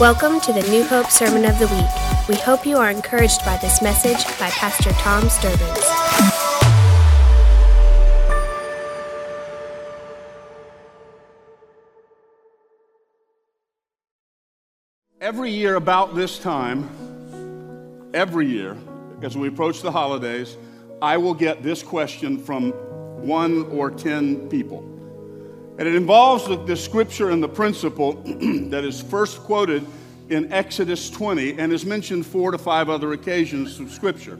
Welcome to the New Hope Sermon of the Week. We hope you are encouraged by this message by Pastor Tom Sturbins. Every year, about this time, every year, as we approach the holidays, I will get this question from one or ten people. And it involves the, the scripture and the principle that is first quoted in Exodus 20 and is mentioned four to five other occasions of scripture.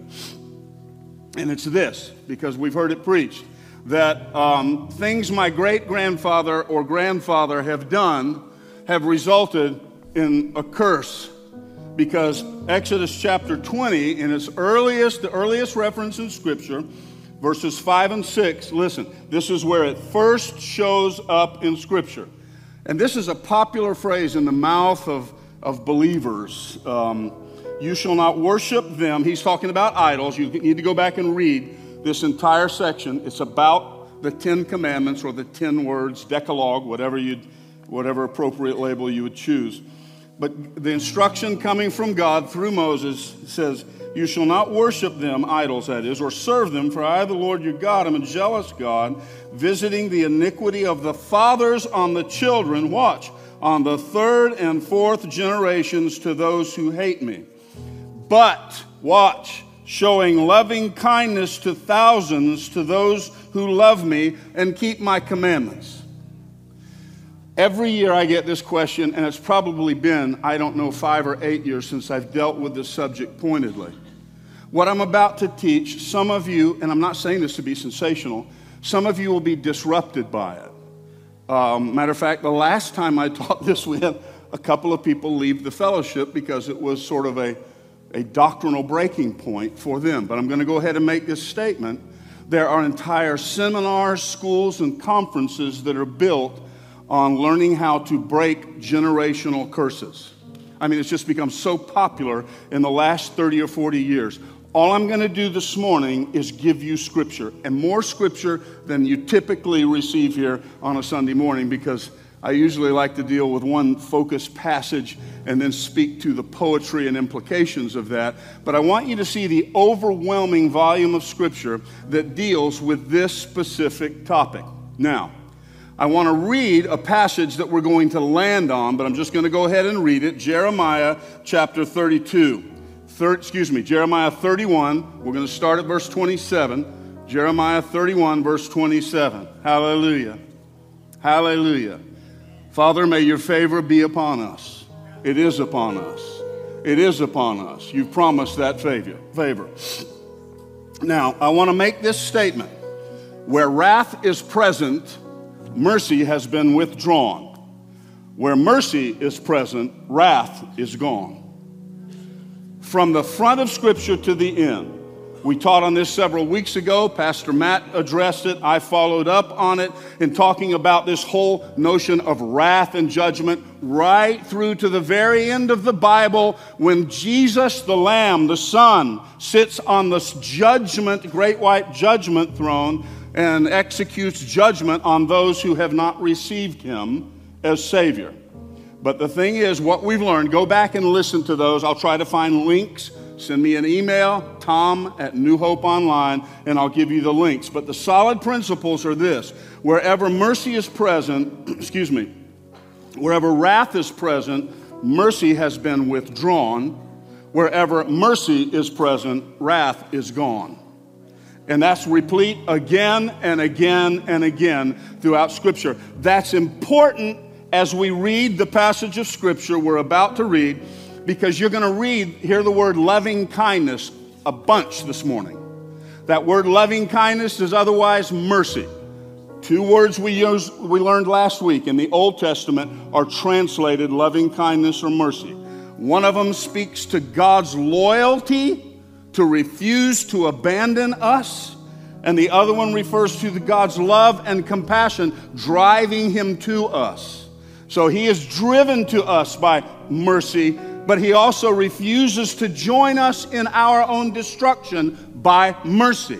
And it's this, because we've heard it preached, that um, things my great grandfather or grandfather have done have resulted in a curse. Because Exodus chapter 20, in its earliest, the earliest reference in scripture, verses 5 and 6, listen, this is where it first shows up in Scripture. And this is a popular phrase in the mouth of, of believers. Um, you shall not worship them. He's talking about idols. You need to go back and read this entire section. It's about the Ten Commandments or the Ten Words, Decalogue, whatever, you'd, whatever appropriate label you would choose. But the instruction coming from God through Moses says, you shall not worship them, idols that is, or serve them, for I, the Lord your God, am a jealous God, visiting the iniquity of the fathers on the children. Watch, on the third and fourth generations to those who hate me. But, watch, showing loving kindness to thousands to those who love me and keep my commandments. Every year I get this question, and it's probably been, I don't know, five or eight years since I've dealt with this subject pointedly. What I'm about to teach, some of you, and I'm not saying this to be sensational, some of you will be disrupted by it. Um, matter of fact, the last time I taught this, we had a couple of people leave the fellowship because it was sort of a, a doctrinal breaking point for them. But I'm going to go ahead and make this statement. There are entire seminars, schools, and conferences that are built on learning how to break generational curses. I mean, it's just become so popular in the last 30 or 40 years. All I'm going to do this morning is give you scripture, and more scripture than you typically receive here on a Sunday morning because I usually like to deal with one focused passage and then speak to the poetry and implications of that. But I want you to see the overwhelming volume of scripture that deals with this specific topic. Now, I want to read a passage that we're going to land on, but I'm just going to go ahead and read it Jeremiah chapter 32. Thir- excuse me, Jeremiah 31. We're going to start at verse 27. Jeremiah 31, verse 27. Hallelujah. Hallelujah. Father, may your favor be upon us. It is upon us. It is upon us. You've promised that favor. favor. Now, I want to make this statement. Where wrath is present, mercy has been withdrawn. Where mercy is present, wrath is gone. From the front of Scripture to the end. We taught on this several weeks ago. Pastor Matt addressed it. I followed up on it in talking about this whole notion of wrath and judgment right through to the very end of the Bible when Jesus, the Lamb, the Son, sits on this judgment, great white judgment throne and executes judgment on those who have not received him as Savior. But the thing is, what we've learned, go back and listen to those. I'll try to find links. Send me an email, tom at New Hope Online, and I'll give you the links. But the solid principles are this wherever mercy is present, excuse me, wherever wrath is present, mercy has been withdrawn. Wherever mercy is present, wrath is gone. And that's replete again and again and again throughout Scripture. That's important as we read the passage of Scripture we're about to read because you're going to read, hear the word loving kindness a bunch this morning. That word loving kindness is otherwise mercy. Two words we, used, we learned last week in the Old Testament are translated loving kindness or mercy. One of them speaks to God's loyalty to refuse to abandon us. And the other one refers to God's love and compassion driving him to us. So he is driven to us by mercy, but he also refuses to join us in our own destruction by mercy.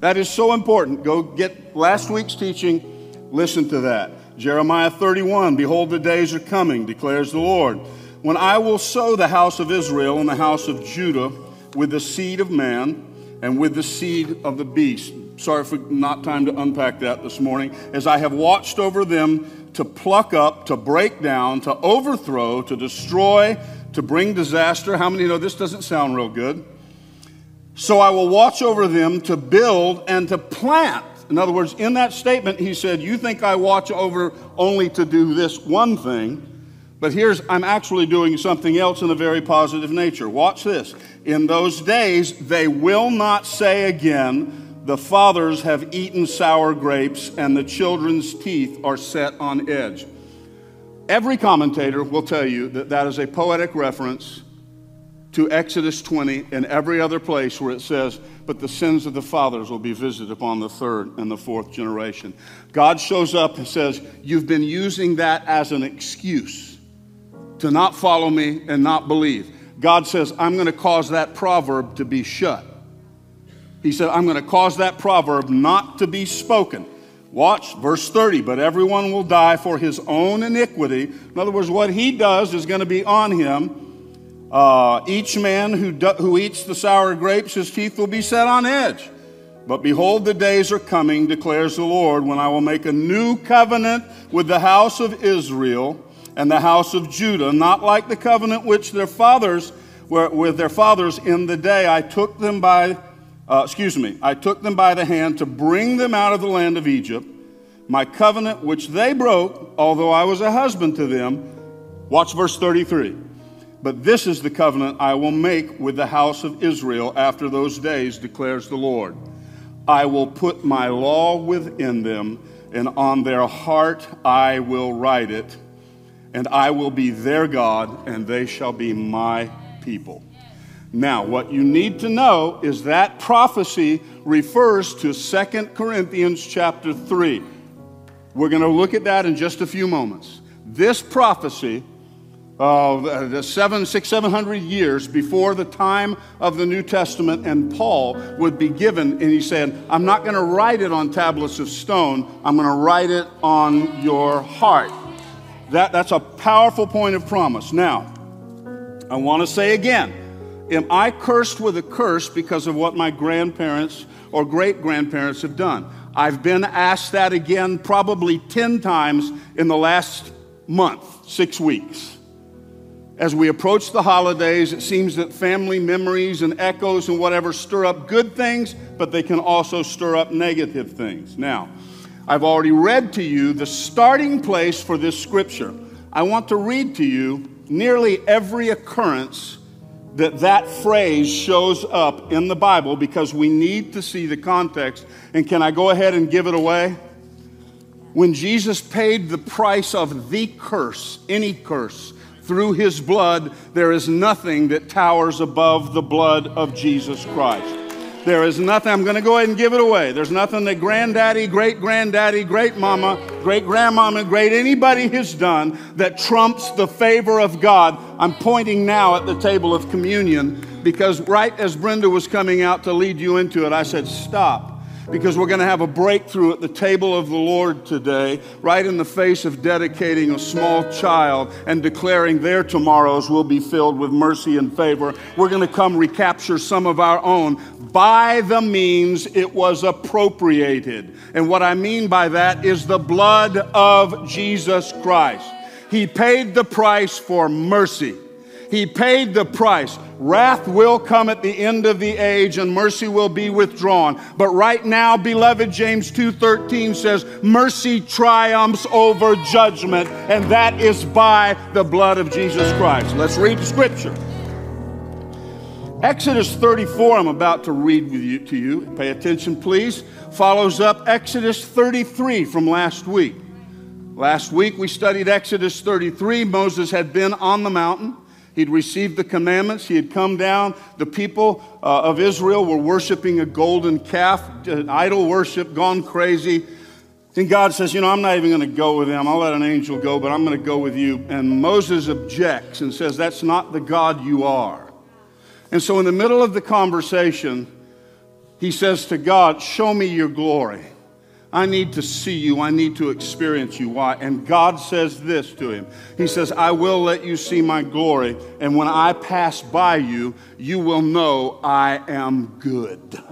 That is so important. Go get last week's teaching, listen to that. Jeremiah 31 Behold, the days are coming, declares the Lord when I will sow the house of Israel and the house of Judah with the seed of man and with the seed of the beast. Sorry for not time to unpack that this morning. As I have watched over them to pluck up, to break down, to overthrow, to destroy, to bring disaster. How many know this doesn't sound real good? So I will watch over them to build and to plant. In other words, in that statement, he said, You think I watch over only to do this one thing, but here's, I'm actually doing something else in a very positive nature. Watch this. In those days, they will not say again, The fathers have eaten sour grapes, and the children's teeth are set on edge. Every commentator will tell you that that is a poetic reference to Exodus 20 and every other place where it says, But the sins of the fathers will be visited upon the third and the fourth generation. God shows up and says, You've been using that as an excuse to not follow me and not believe. God says, I'm going to cause that proverb to be shut. He said, I'm going to cause that proverb not to be spoken. Watch verse 30. But everyone will die for his own iniquity. In other words, what he does is going to be on him. Uh, each man who, do, who eats the sour grapes, his teeth will be set on edge. But behold, the days are coming, declares the Lord, when I will make a new covenant with the house of Israel and the house of Judah, not like the covenant which their fathers were with their fathers in the day I took them by, uh, excuse me, I took them by the hand to bring them out of the land of Egypt. My covenant which they broke, although I was a husband to them. Watch verse 33. But this is the covenant I will make with the house of Israel after those days, declares the Lord. I will put my law within them, and on their heart I will write it, and I will be their God, and they shall be my people. Now, what you need to know is that prophecy refers to 2 Corinthians chapter 3. We're going to look at that in just a few moments. This prophecy uh, the seven, six, seven hundred years before the time of the New Testament, and Paul would be given, and he said, I'm not going to write it on tablets of stone, I'm going to write it on your heart. That, that's a powerful point of promise. Now, I want to say again, am I cursed with a curse because of what my grandparents or great grandparents have done? I've been asked that again probably 10 times in the last month, six weeks. As we approach the holidays, it seems that family memories and echoes and whatever stir up good things, but they can also stir up negative things. Now, I've already read to you the starting place for this scripture. I want to read to you nearly every occurrence that that phrase shows up in the Bible because we need to see the context. And can I go ahead and give it away? When Jesus paid the price of the curse, any curse, through his blood, there is nothing that towers above the blood of Jesus Christ. There is nothing, I'm going to go ahead and give it away. There's nothing that granddaddy, great granddaddy, great mama, great grandmama, great anybody has done that trumps the favor of God. I'm pointing now at the table of communion because right as Brenda was coming out to lead you into it, I said, Stop because we're going to have a breakthrough at the table of the Lord today, right in the face of dedicating a small child and declaring their tomorrows will be filled with mercy and favor. We're going to come recapture some of our own by the means it was appropriated. And what I mean by that is the blood of Jesus Christ. He paid the price for mercy. He paid the price. Wrath will come at the end of the age and mercy will be withdrawn. But right now, beloved, James 2:13 says, "Mercy triumphs over judgment, and that is by the blood of Jesus Christ." Let's read the scripture. Exodus 34, I'm about to read with you, to you. Pay attention, please. Follows up Exodus 33 from last week. Last week we studied Exodus 33. Moses had been on the mountain. He'd received the commandments. He had come down. The people uh, of Israel were worshiping a golden calf, uh, idol worship, gone crazy. Then God says, You know, I'm not even going to go with them. I'll let an angel go, but I'm going to go with you. And Moses objects and says, That's not the God you are. And so, in the middle of the conversation, he says to God, Show me your glory. I need to see you. I need to experience you. Why? And God says this to him He says, I will let you see my glory, and when I pass by you, you will know I am good.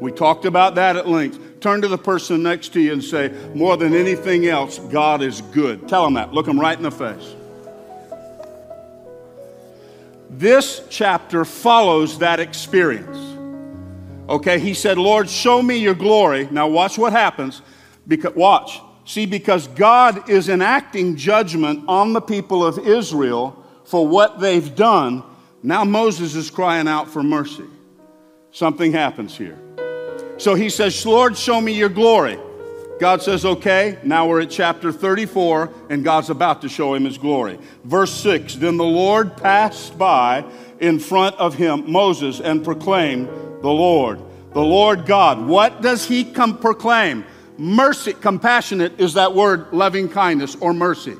We talked about that at length. Turn to the person next to you and say, More than anything else, God is good. Tell them that. Look them right in the face. This chapter follows that experience. Okay, he said, Lord, show me your glory. Now, watch what happens. Because, watch. See, because God is enacting judgment on the people of Israel for what they've done, now Moses is crying out for mercy. Something happens here. So he says, Lord, show me your glory. God says, okay, now we're at chapter 34, and God's about to show him his glory. Verse 6 Then the Lord passed by in front of him, Moses, and proclaimed, the Lord. The Lord God. What does he come proclaim? Mercy, compassionate is that word loving kindness or mercy.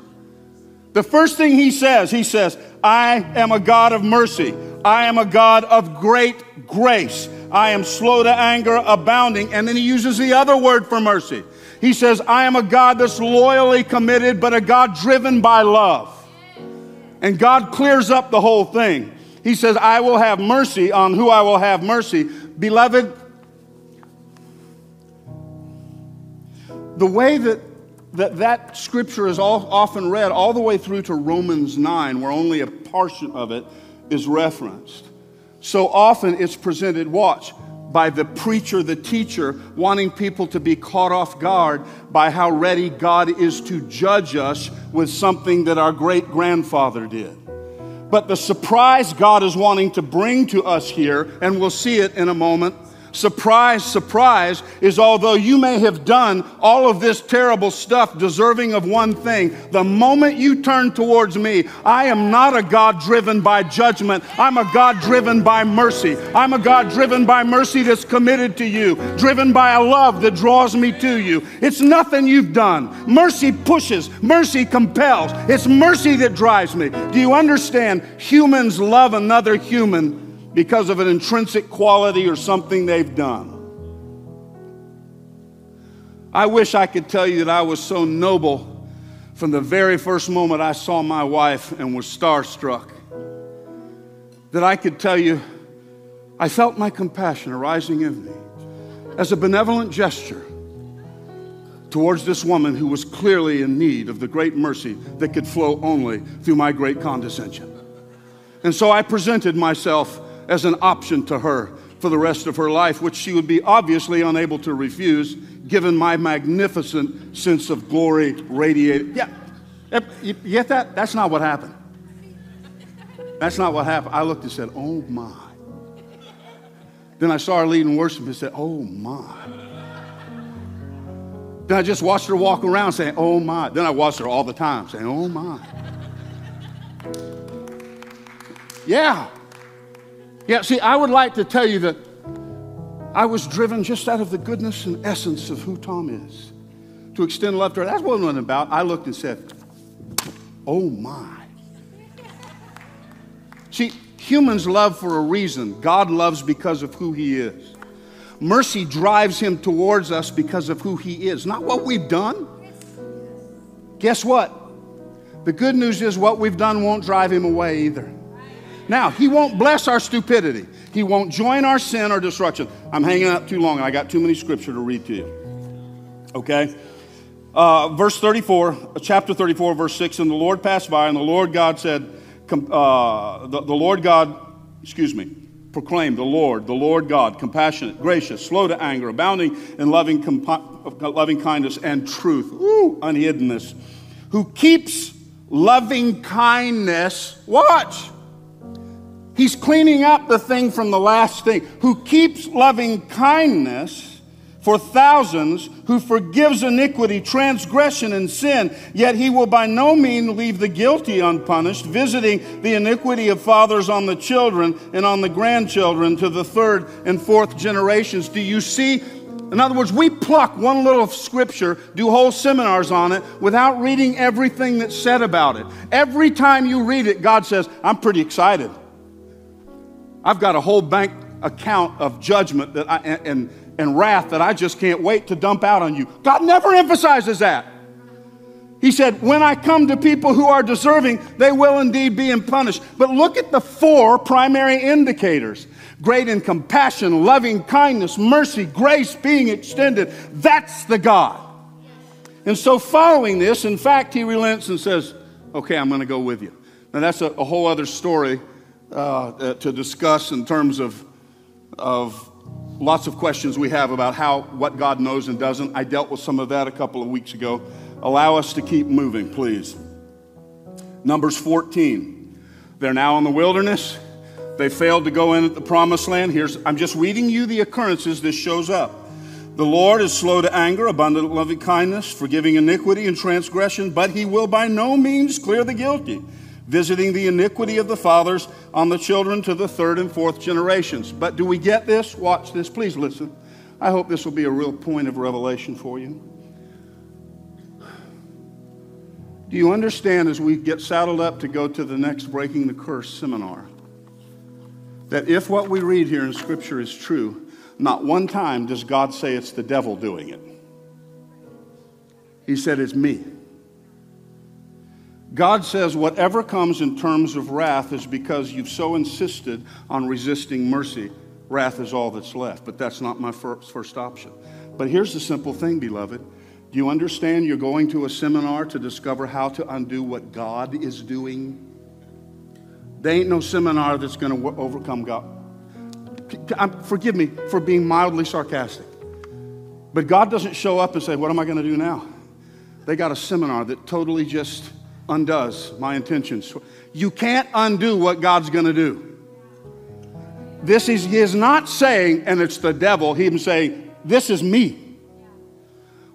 The first thing he says, he says, I am a God of mercy. I am a God of great grace. I am slow to anger, abounding. And then he uses the other word for mercy. He says, I am a God that's loyally committed, but a God driven by love. And God clears up the whole thing. He says, I will have mercy on who I will have mercy. Beloved, the way that that, that scripture is all, often read all the way through to Romans 9, where only a portion of it is referenced. So often it's presented, watch, by the preacher, the teacher, wanting people to be caught off guard by how ready God is to judge us with something that our great grandfather did. But the surprise God is wanting to bring to us here, and we'll see it in a moment, surprise, surprise, is although you may have done all of this terrible stuff deserving of one thing, the moment you turn towards me, I am not a God driven by judgment. I'm a God driven by mercy. I'm a God driven by mercy that's committed to you, driven by a love that draws me to you. It's nothing you've done. Mercy pushes, mercy compels. It's mercy that drives me. Do you understand? Humans love another human because of an intrinsic quality or something they've done. I wish I could tell you that I was so noble from the very first moment I saw my wife and was starstruck that I could tell you I felt my compassion arising in me as a benevolent gesture towards this woman who was clearly in need of the great mercy that could flow only through my great condescension. And so I presented myself as an option to her for the rest of her life, which she would be obviously unable to refuse given my magnificent sense of glory radiated. Yeah, you get that? That's not what happened. That's not what happened. I looked and said, Oh my. Then I saw her leading worship and said, Oh my. Then I just watched her walk around saying, Oh my. Then I watched her all the time saying, Oh my. Yeah. Yeah, see, I would like to tell you that I was driven just out of the goodness and essence of who Tom is to extend love to her. That's what it was about. I looked and said, Oh my. See, humans love for a reason. God loves because of who He is. Mercy drives Him towards us because of who He is, not what we've done. Guess what? The good news is what we've done won't drive Him away either. Now, He won't bless our stupidity. He won't join our sin or destruction. I'm hanging up too long. I got too many scripture to read to you. Okay? Uh, verse 34, chapter 34, verse 6. And the Lord passed by, and the Lord God said, uh, the, the Lord God, excuse me, proclaimed the Lord, the Lord God, compassionate, gracious, slow to anger, abounding in loving, compa- loving kindness and truth, Ooh, unhiddenness, who keeps loving kindness, watch, He's cleaning up the thing from the last thing. Who keeps loving kindness for thousands, who forgives iniquity, transgression, and sin, yet he will by no means leave the guilty unpunished, visiting the iniquity of fathers on the children and on the grandchildren to the third and fourth generations. Do you see? In other words, we pluck one little scripture, do whole seminars on it without reading everything that's said about it. Every time you read it, God says, I'm pretty excited. I've got a whole bank account of judgment that I, and, and wrath that I just can't wait to dump out on you. God never emphasizes that. He said, When I come to people who are deserving, they will indeed be punished. But look at the four primary indicators great in compassion, loving kindness, mercy, grace being extended. That's the God. And so, following this, in fact, he relents and says, Okay, I'm going to go with you. Now, that's a, a whole other story uh, uh, to discuss in terms of, of lots of questions we have about how what God knows and doesn't. I dealt with some of that a couple of weeks ago. Allow us to keep moving, please. Numbers 14. They're now in the wilderness. They failed to go in at the promised land. Here's I'm just reading you the occurrences this shows up. The Lord is slow to anger, abundant loving kindness, forgiving iniquity and transgression, but he will by no means clear the guilty, visiting the iniquity of the fathers on the children to the third and fourth generations. But do we get this? Watch this. Please listen. I hope this will be a real point of revelation for you. Do you understand as we get saddled up to go to the next Breaking the Curse seminar that if what we read here in Scripture is true, not one time does God say it's the devil doing it. He said it's me. God says whatever comes in terms of wrath is because you've so insisted on resisting mercy. Wrath is all that's left, but that's not my first, first option. But here's the simple thing, beloved. Do you understand you're going to a seminar to discover how to undo what God is doing? There ain't no seminar that's going to overcome God forgive me for being mildly sarcastic. But God doesn't show up and say, What am I going to do now? They got a seminar that totally just undoes my intentions. You can't undo what God's going to do. This is, he is not saying, and it's the devil, he's saying, This is me.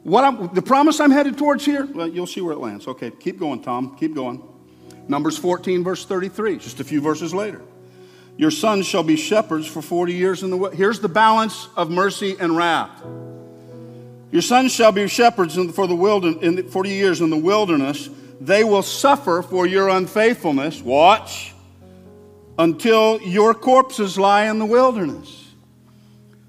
What I'm, the promise I'm headed towards here, well, you'll see where it lands. Okay, keep going, Tom. Keep going. Numbers 14, verse 33, just a few verses later. Your sons shall be shepherds for 40 years in the way. Here's the balance of mercy and wrath. Your sons shall be shepherds for the wilderness, in the 40 years in the wilderness. They will suffer for your unfaithfulness. Watch. Until your corpses lie in the wilderness.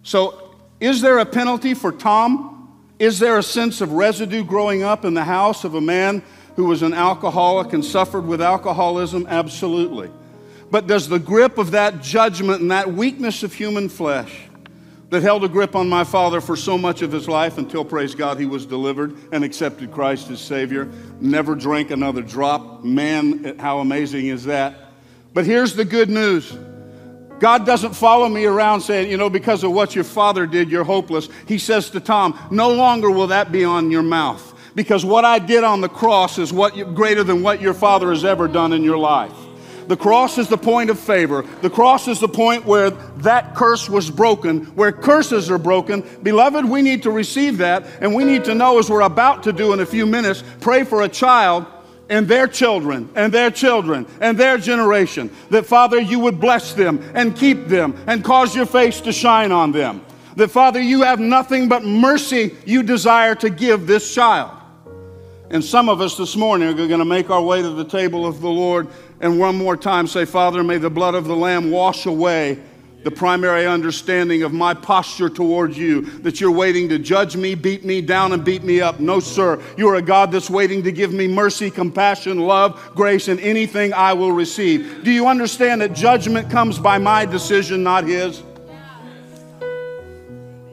So, is there a penalty for Tom? Is there a sense of residue growing up in the house of a man who was an alcoholic and suffered with alcoholism? Absolutely. But does the grip of that judgment and that weakness of human flesh that held a grip on my father for so much of his life until, praise God, he was delivered and accepted Christ as Savior, never drank another drop. Man, how amazing is that? But here's the good news. God doesn't follow me around saying, you know, because of what your father did, you're hopeless. He says to Tom, no longer will that be on your mouth because what I did on the cross is what you, greater than what your father has ever done in your life. The cross is the point of favor. The cross is the point where that curse was broken, where curses are broken. Beloved, we need to receive that, and we need to know, as we're about to do in a few minutes, pray for a child and their children and their children and their generation. That, Father, you would bless them and keep them and cause your face to shine on them. That, Father, you have nothing but mercy you desire to give this child. And some of us this morning are going to make our way to the table of the Lord and one more time say, Father, may the blood of the Lamb wash away the primary understanding of my posture towards you that you're waiting to judge me, beat me down, and beat me up. No, sir. You're a God that's waiting to give me mercy, compassion, love, grace, and anything I will receive. Do you understand that judgment comes by my decision, not His?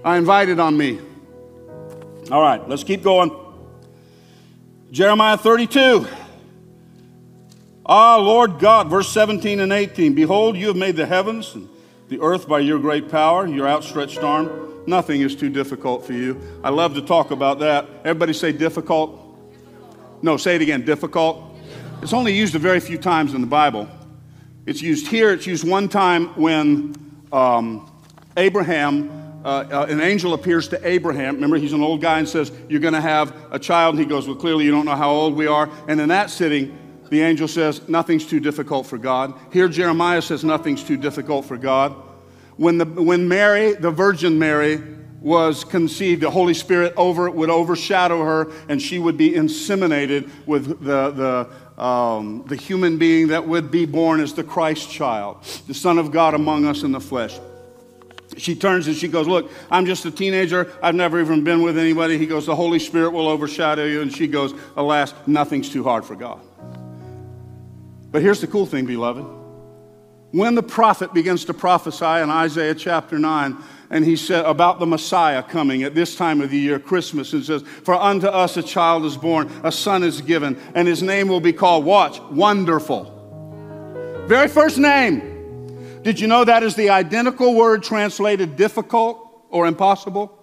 I invite it on me. All right, let's keep going. Jeremiah 32. Ah, Lord God, verse 17 and 18 Behold, you have made the heavens and the earth by your great power, your outstretched arm. Nothing is too difficult for you. I love to talk about that. Everybody say difficult. No, say it again difficult. It's only used a very few times in the Bible. It's used here, it's used one time when um, Abraham uh, uh, an angel appears to Abraham. Remember, he's an old guy and says, You're going to have a child. And he goes, Well, clearly you don't know how old we are. And in that sitting, the angel says, Nothing's too difficult for God. Here, Jeremiah says, Nothing's too difficult for God. When, the, when Mary, the Virgin Mary, was conceived, the Holy Spirit over, would overshadow her, and she would be inseminated with the, the, um, the human being that would be born as the Christ child, the Son of God among us in the flesh. she turns and she goes, Look, I'm just a teenager. I've never even been with anybody. He goes, The Holy Spirit will overshadow you. And she goes, Alas, nothing's too hard for God. But here's the cool thing, beloved. When the prophet begins to prophesy in Isaiah chapter 9, and he said about the Messiah coming at this time of the year, Christmas, and says, For unto us a child is born, a son is given, and his name will be called, watch, Wonderful. Very first name. Did you know that is the identical word translated difficult or impossible?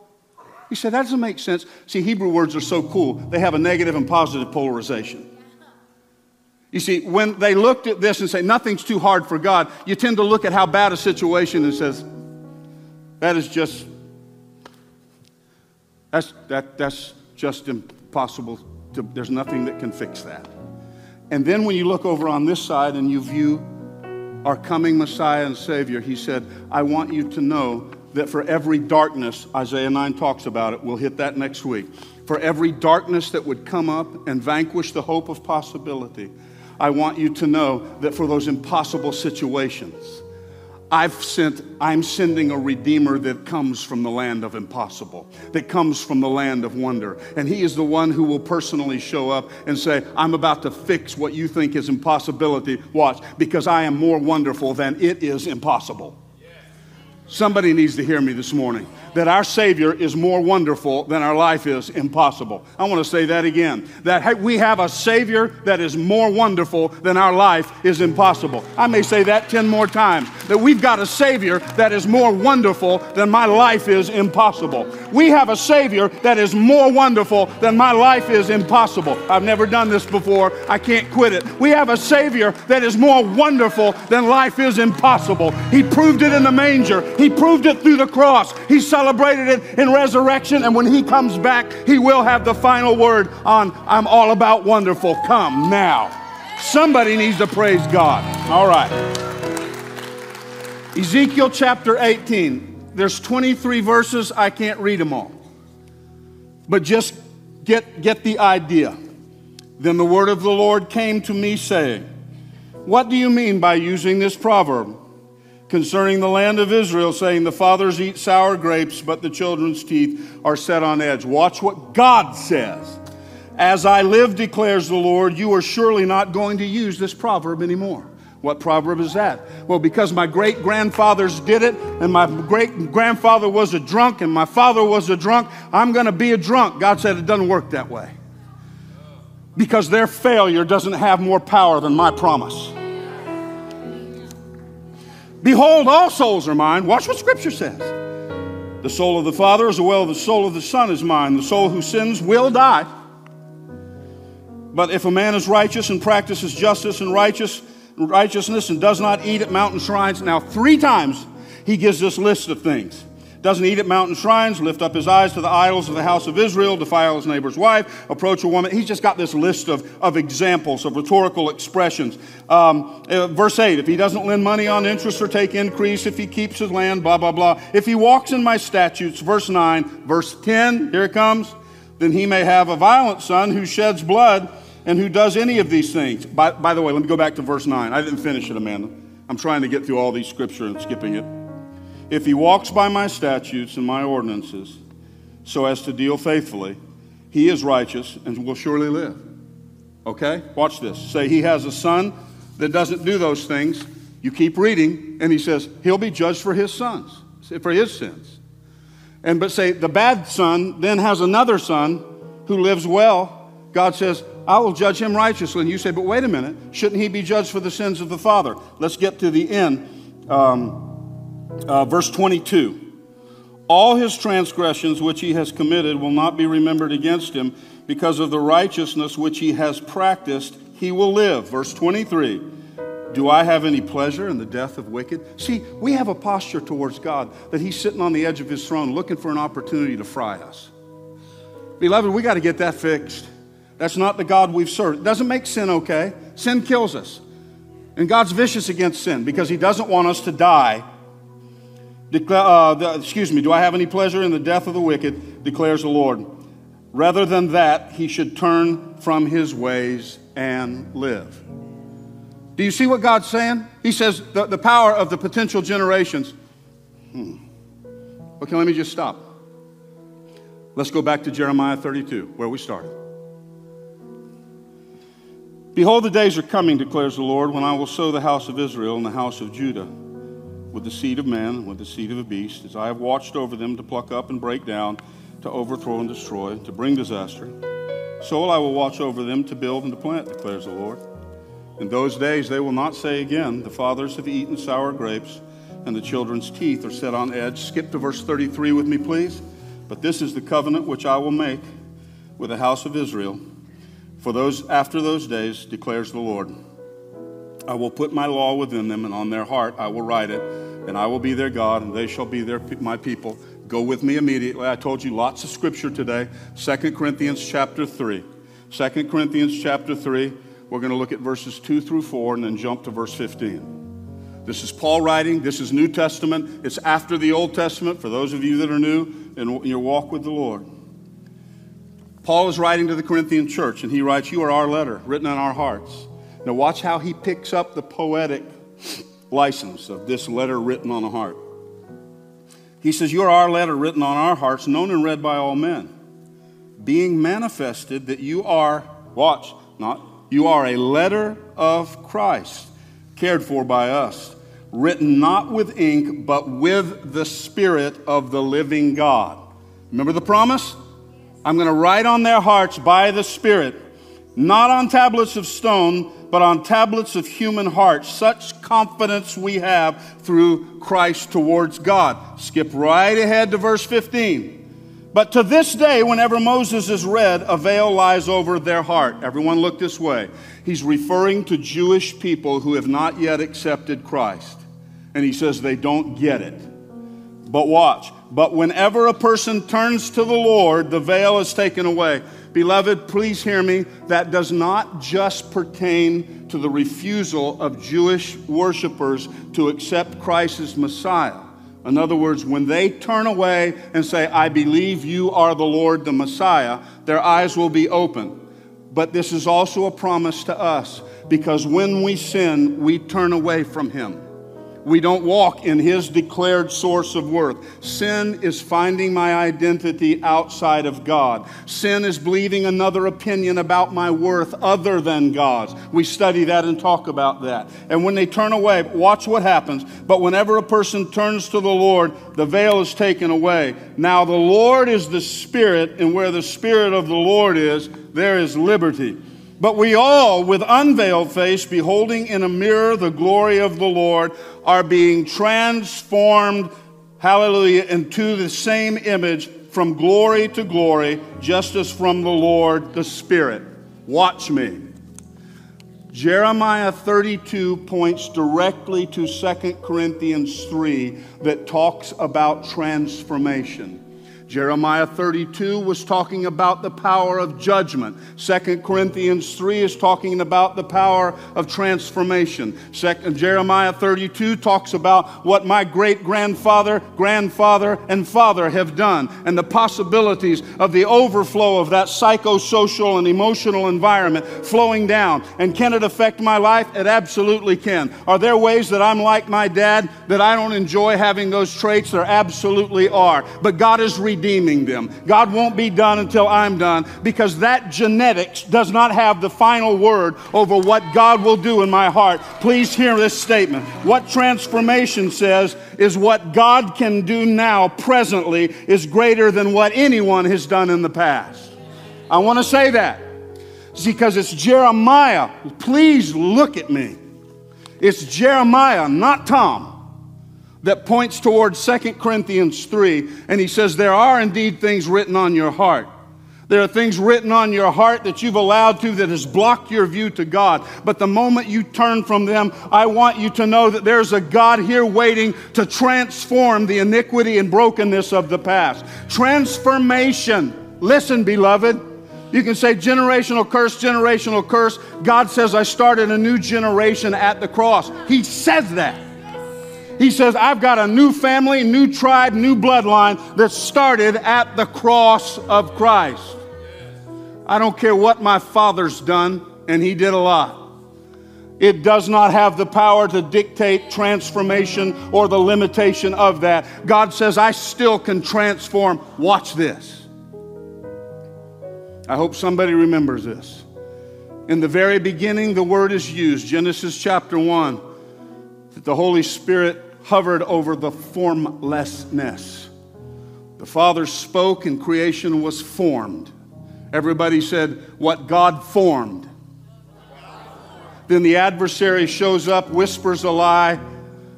He said, That doesn't make sense. See, Hebrew words are so cool, they have a negative and positive polarization. You see, when they looked at this and say, Nothing's too hard for God, you tend to look at how bad a situation and says, That is just, that's, that, that's just impossible. To, there's nothing that can fix that. And then when you look over on this side and you view our coming Messiah and Savior, he said, I want you to know that for every darkness, Isaiah 9 talks about it, we'll hit that next week. For every darkness that would come up and vanquish the hope of possibility, I want you to know that for those impossible situations, I've sent, I'm sending a redeemer that comes from the land of impossible, that comes from the land of wonder. And he is the one who will personally show up and say, I'm about to fix what you think is impossibility. Watch, because I am more wonderful than it is impossible. Somebody needs to hear me this morning that our Savior is more wonderful than our life is impossible. I want to say that again that we have a Savior that is more wonderful than our life is impossible. I may say that 10 more times that we've got a Savior that is more wonderful than my life is impossible. We have a Savior that is more wonderful than my life is impossible. I've never done this before, I can't quit it. We have a Savior that is more wonderful than life is impossible. He proved it in the manger, He proved it through the cross. He celebrated it in resurrection, and when He comes back, He will have the final word on I'm all about wonderful. Come now. Somebody needs to praise God. All right. Ezekiel chapter 18. There's 23 verses. I can't read them all. But just get, get the idea. Then the word of the Lord came to me, saying, What do you mean by using this proverb? Concerning the land of Israel, saying, The fathers eat sour grapes, but the children's teeth are set on edge. Watch what God says. As I live, declares the Lord, you are surely not going to use this proverb anymore. What proverb is that? Well, because my great grandfathers did it, and my great grandfather was a drunk, and my father was a drunk, I'm going to be a drunk. God said it doesn't work that way. Because their failure doesn't have more power than my promise. Behold, all souls are mine. Watch what Scripture says. The soul of the Father as well the soul of the Son is mine. The soul who sins will die. But if a man is righteous and practices justice and righteous, righteousness and does not eat at mountain shrines, now three times he gives this list of things doesn't eat at mountain shrines, lift up his eyes to the idols of the house of Israel, defile his neighbor's wife, approach a woman. He's just got this list of, of examples, of rhetorical expressions. Um, uh, verse 8 if he doesn't lend money on interest or take increase, if he keeps his land, blah, blah, blah. If he walks in my statutes, verse 9, verse 10, here it comes, then he may have a violent son who sheds blood and who does any of these things. By, by the way, let me go back to verse 9. I didn't finish it, Amanda. I'm trying to get through all these scripture and skipping it. If he walks by my statutes and my ordinances so as to deal faithfully, he is righteous and will surely live. Okay? Watch this. Say he has a son that doesn't do those things. You keep reading, and he says he'll be judged for his sons, for his sins. And but say the bad son then has another son who lives well. God says, I will judge him righteously. And you say, but wait a minute, shouldn't he be judged for the sins of the father? Let's get to the end. Um, uh, verse 22 All his transgressions which he has committed will not be remembered against him, because of the righteousness which he has practiced, he will live. Verse 23 Do I have any pleasure in the death of wicked? See, we have a posture towards God that he's sitting on the edge of his throne looking for an opportunity to fry us. Beloved, we got to get that fixed. That's not the God we've served. It doesn't make sin okay. Sin kills us. And God's vicious against sin because he doesn't want us to die Declare, uh, the, excuse me, do I have any pleasure in the death of the wicked, declares the Lord. Rather than that, he should turn from his ways and live. Do you see what God's saying? He says the, the power of the potential generations. Hmm. Okay, let me just stop. Let's go back to Jeremiah 32, where we started. Behold, the days are coming, declares the Lord, when I will sow the house of Israel and the house of Judah with the seed of man, with the seed of a beast, as I have watched over them to pluck up and break down, to overthrow and destroy, to bring disaster. So I will watch over them to build and to plant, declares the Lord. In those days they will not say again, The fathers have eaten sour grapes, and the children's teeth are set on edge. Skip to verse 33 with me, please. But this is the covenant which I will make with the house of Israel. For those after those days, declares the Lord, I will put my law within them, and on their heart I will write it, and I will be their God, and they shall be their, my people. Go with me immediately. I told you lots of scripture today. 2 Corinthians chapter 3. 2 Corinthians chapter 3. We're going to look at verses 2 through 4 and then jump to verse 15. This is Paul writing. This is New Testament. It's after the Old Testament for those of you that are new in your walk with the Lord. Paul is writing to the Corinthian church, and he writes, You are our letter, written on our hearts. Now, watch how he picks up the poetic license of this letter written on a heart. He says, You are our letter written on our hearts, known and read by all men, being manifested that you are, watch, not, you are a letter of Christ, cared for by us, written not with ink, but with the Spirit of the living God. Remember the promise? I'm going to write on their hearts by the Spirit, not on tablets of stone but on tablets of human hearts. Such confidence we have through Christ towards God. Skip right ahead to verse 15. But to this day, whenever Moses is read, a veil lies over their heart. Everyone look this way. He's referring to Jewish people who have not yet accepted Christ. And he says they don't get it. But watch. But whenever a person turns to the Lord, the veil is taken away. Beloved, please hear me. That does not just pertain to the refusal of Jewish worshipers to accept Christ as Messiah. In other words, when they turn away and say, I believe you are the Lord, the Messiah, their eyes will be open. But this is also a promise to us because when we sin, we turn away from Him we don't walk in His declared source of worth. Sin is finding my identity outside of God. Sin is believing another opinion about my worth other than God's. We study that and talk about that. And when they turn away, watch what happens. But whenever a person turns to the Lord, the veil is taken away. Now, the Lord is the Spirit, and where the Spirit of the Lord is, there is liberty. But we all, with unveiled face, beholding in a mirror the glory of the Lord, are being transformed, hallelujah, into the same image from glory to glory, just as from the Lord the Spirit. Watch me. Jeremiah 32 points directly to 2 Corinthians 3 that talks about transformation. Jeremiah 32 was talking about the power of judgment. 2 Corinthians 3 is talking about the power of transformation. Second, Jeremiah 32 talks about what my great grandfather, grandfather, and father have done and the possibilities of the overflow of that psychosocial and emotional environment flowing down. And can it affect my life? It absolutely can. Are there ways that I'm like my dad that I don't enjoy having those traits? There absolutely are. But God is re- redeeming them. God won't be done until I'm done because that genetics does not have the final word over what God will do in my heart. Please hear this statement. What transformation says is what God can do now, presently, is greater than what anyone has done in the past. I want to say that because it's Jeremiah. Please look at me. It's Jeremiah, not Tom that points towards 2 Corinthians 3, and he says, There are indeed things written on your heart. There are things written on your heart that you've allowed to that has blocked your view to God. But the moment you turn from them, I want you to know that there's a God here waiting to transform the iniquity and brokenness of the past. Transformation. Listen, beloved. You can say generational curse, generational curse. God says, I started a new generation at the cross. He says that. He says, I've got a new family, new tribe, new bloodline that started at the cross of Christ. I don't care what my father's done, and he did a lot. It does not have the power to dictate transformation or the limitation of that. God says, I still can transform. Watch this. I hope somebody remembers this. In the very beginning, the word is used, Genesis chapter 1, that the Holy Spirit hovered over the formlessness. The Father spoke and creation was formed. Everybody said, What God formed. Then the adversary shows up, whispers a lie,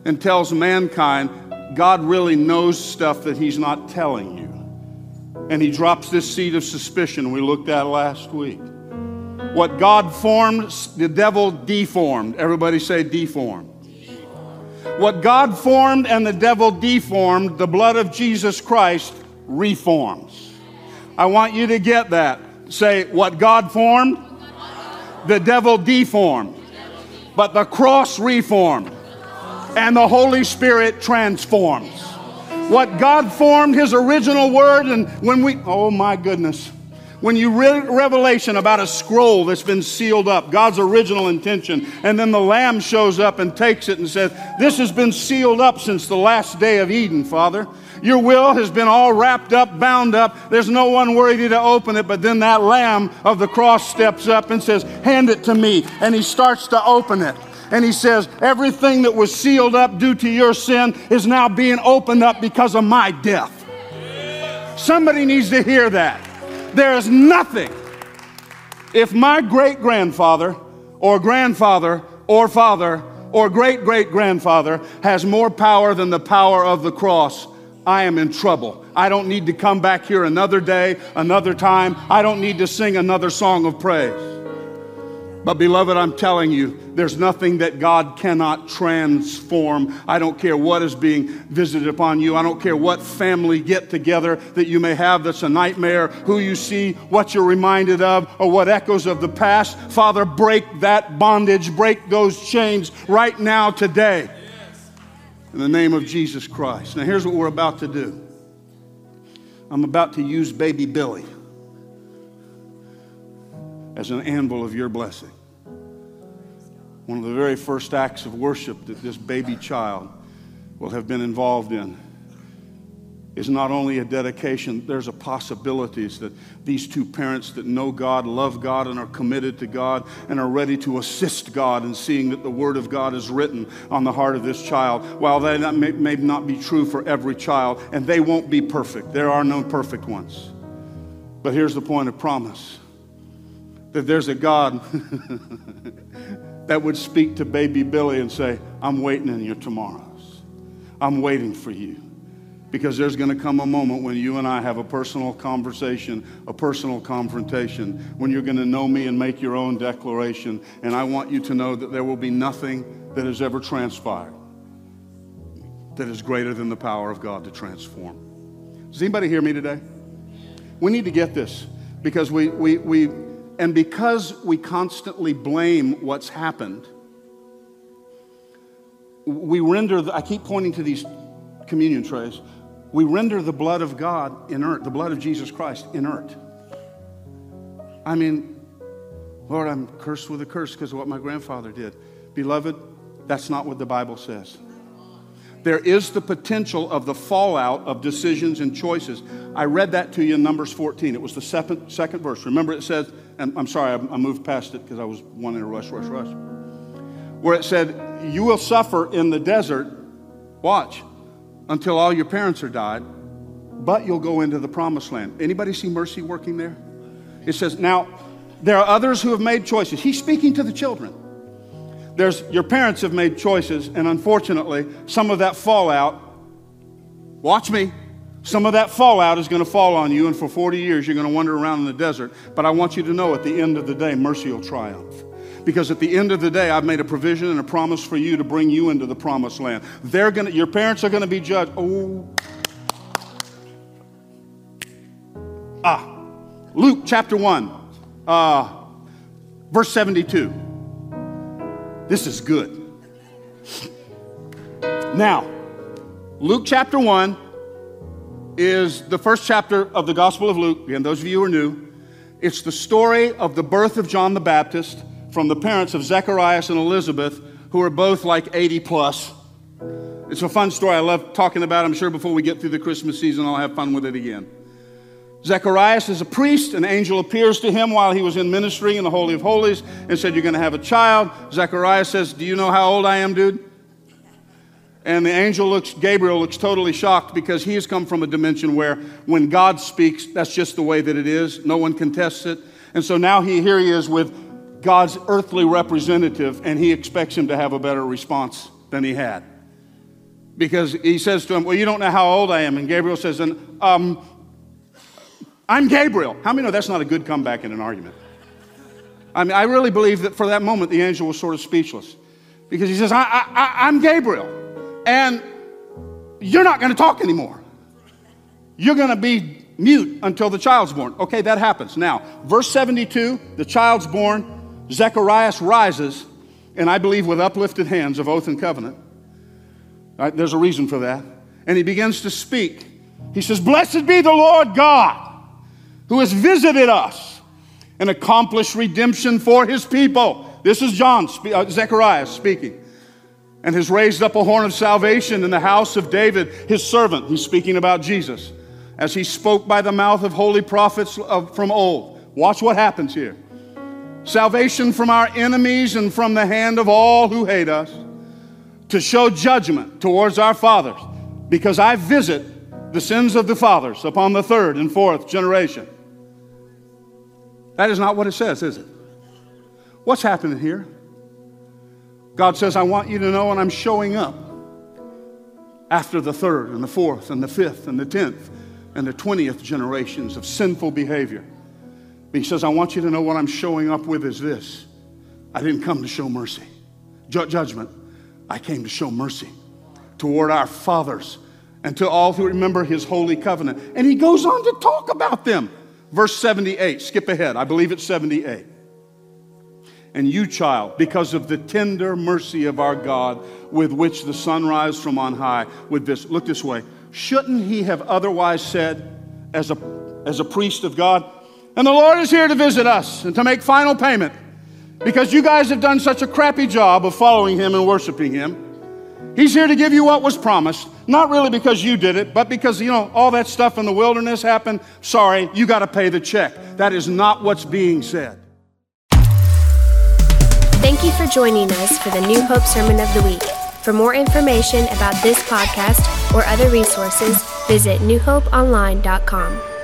and tells mankind, God really knows stuff that he's not telling you. And he drops this seed of suspicion we looked at last week. What God formed, the devil deformed. Everybody say deformed. What God formed and the devil deformed, the blood of Jesus Christ reforms. I want you to get that. Say, what God formed, the devil deformed, but the cross reformed, and the Holy Spirit transforms. What God formed, His original word, and when we, oh my goodness, when you read Revelation about a scroll that's been sealed up, God's original intention, and then the Lamb shows up and takes it and says, This has been sealed up since the last day of Eden, Father. Your will has been all wrapped up, bound up. There's no one worthy to open it, but then that Lamb of the cross steps up and says, Hand it to me. And he starts to open it and he says, Everything that was sealed up due to your sin is now being opened up because of my death. Somebody needs to hear that. There is nothing. If my great grandfather or grandfather or father or great great grandfather has more power than the power of the cross, I am in trouble. I don't need to come back here another day, another time. I don't need to sing another song of praise. But, beloved, I'm telling you, there's nothing that God cannot transform. I don't care what is being visited upon you. I don't care what family get together that you may have that's a nightmare, who you see, what you're reminded of, or what echoes of the past. Father, break that bondage, break those chains right now, today. In the name of Jesus Christ. Now, here's what we're about to do I'm about to use baby Billy as an anvil of your blessing one of the very first acts of worship that this baby child will have been involved in is not only a dedication, there's a possibilities that these two parents that know God, love God, and are committed to God, and are ready to assist God in seeing that the Word of God is written on the heart of this child. While that may, may not be true for every child, and they won't be perfect, there are no perfect ones. But here's the point of promise that there's a God that would speak to baby Billy and say, I'm waiting in your tomorrows. I'm waiting for you. Because there's going to come a moment when you and I have a personal conversation, a personal confrontation, when you're going to know me and make your own declaration. And I want you to know that there will be nothing that has ever transpired that is greater than the power of God to transform. Does anybody hear me today? We need to get this because we, we, we, and because we constantly blame what's happened, we render, the, I keep pointing to these communion trays, we render the blood of God inert, the blood of Jesus Christ inert. I mean, Lord, I'm cursed with a curse because of what my grandfather did. Beloved, that's not what the Bible says there is the potential of the fallout of decisions and choices. I read that to you in Numbers 14. It was the second, second verse. Remember, it says, and I'm sorry, I, I moved past it because I was wanting to rush, rush, rush. Where it said, You will suffer in the desert, watch, until all your parents are died, but you'll go into the promised land. Anybody see mercy working there? It says, Now, there are others who have made choices. He's speaking to the children there's your parents have made choices, and unfortunately, some of that fallout, watch me, some of that fallout is going to fall on you, and for 40 years you're going to wander around in the desert. But I want you to know at the end of the day, mercy will triumph. Because at the end of the day, I've made a provision and a promise for you to bring you into the promised land. They're going to, your parents are going to be judged. Oh. Ah. Luke chapter 1, uh, verse 72. This is good. Now, Luke chapter 1 is the first chapter of the Gospel of Luke. Again, those of you who are new, it's the story of the birth of John the Baptist from the parents of Zacharias and Elizabeth, who are both like 80 plus. It's a fun story. I love talking about it. I'm sure before we get through the Christmas season, I'll have fun with it again. Zacharias is a priest. An angel appears to him while he was in ministry in the Holy of Holies and said, You're going to have a child. Zacharias says, Do you know how old I am, dude? And the angel looks, Gabriel looks totally shocked because he has come from a dimension where when God speaks, that's just the way that it is. No one contests it. And so now he, here he is with God's earthly representative, and he expects him to have a better response than he had. Because he says to him, Well, you don't know how old I am. And Gabriel says, um, I'm Gabriel. How many know that's not a good comeback in an argument? I mean, I really believe that for that moment the angel was sort of speechless because he says, I, I, I'm Gabriel, and you're not going to talk anymore. You're going to be mute until the child's born. Okay, that happens. Now, verse 72 the child's born, Zechariah rises, and I believe with uplifted hands of oath and covenant. Right, there's a reason for that. And he begins to speak. He says, Blessed be the Lord God who has visited us and accomplished redemption for his people. This is John, uh, Zechariah speaking. And has raised up a horn of salvation in the house of David, his servant. He's speaking about Jesus. As he spoke by the mouth of holy prophets of, from old. Watch what happens here salvation from our enemies and from the hand of all who hate us, to show judgment towards our fathers, because I visit the sins of the fathers upon the third and fourth generation. That is not what it says, is it? What's happening here? God says, I want you to know, and I'm showing up after the third and the fourth and the fifth and the tenth and the twentieth generations of sinful behavior. But he says, I want you to know what I'm showing up with is this I didn't come to show mercy, Ju- judgment. I came to show mercy toward our fathers and to all who remember his holy covenant. And he goes on to talk about them. Verse 78, skip ahead. I believe it's 78. And you, child, because of the tender mercy of our God, with which the sunrise from on high, with this, look this way. Shouldn't he have otherwise said, as a, as a priest of God, and the Lord is here to visit us and to make final payment because you guys have done such a crappy job of following him and worshiping him. He's here to give you what was promised, not really because you did it, but because, you know, all that stuff in the wilderness happened. Sorry, you got to pay the check. That is not what's being said. Thank you for joining us for the New Hope Sermon of the Week. For more information about this podcast or other resources, visit newhopeonline.com.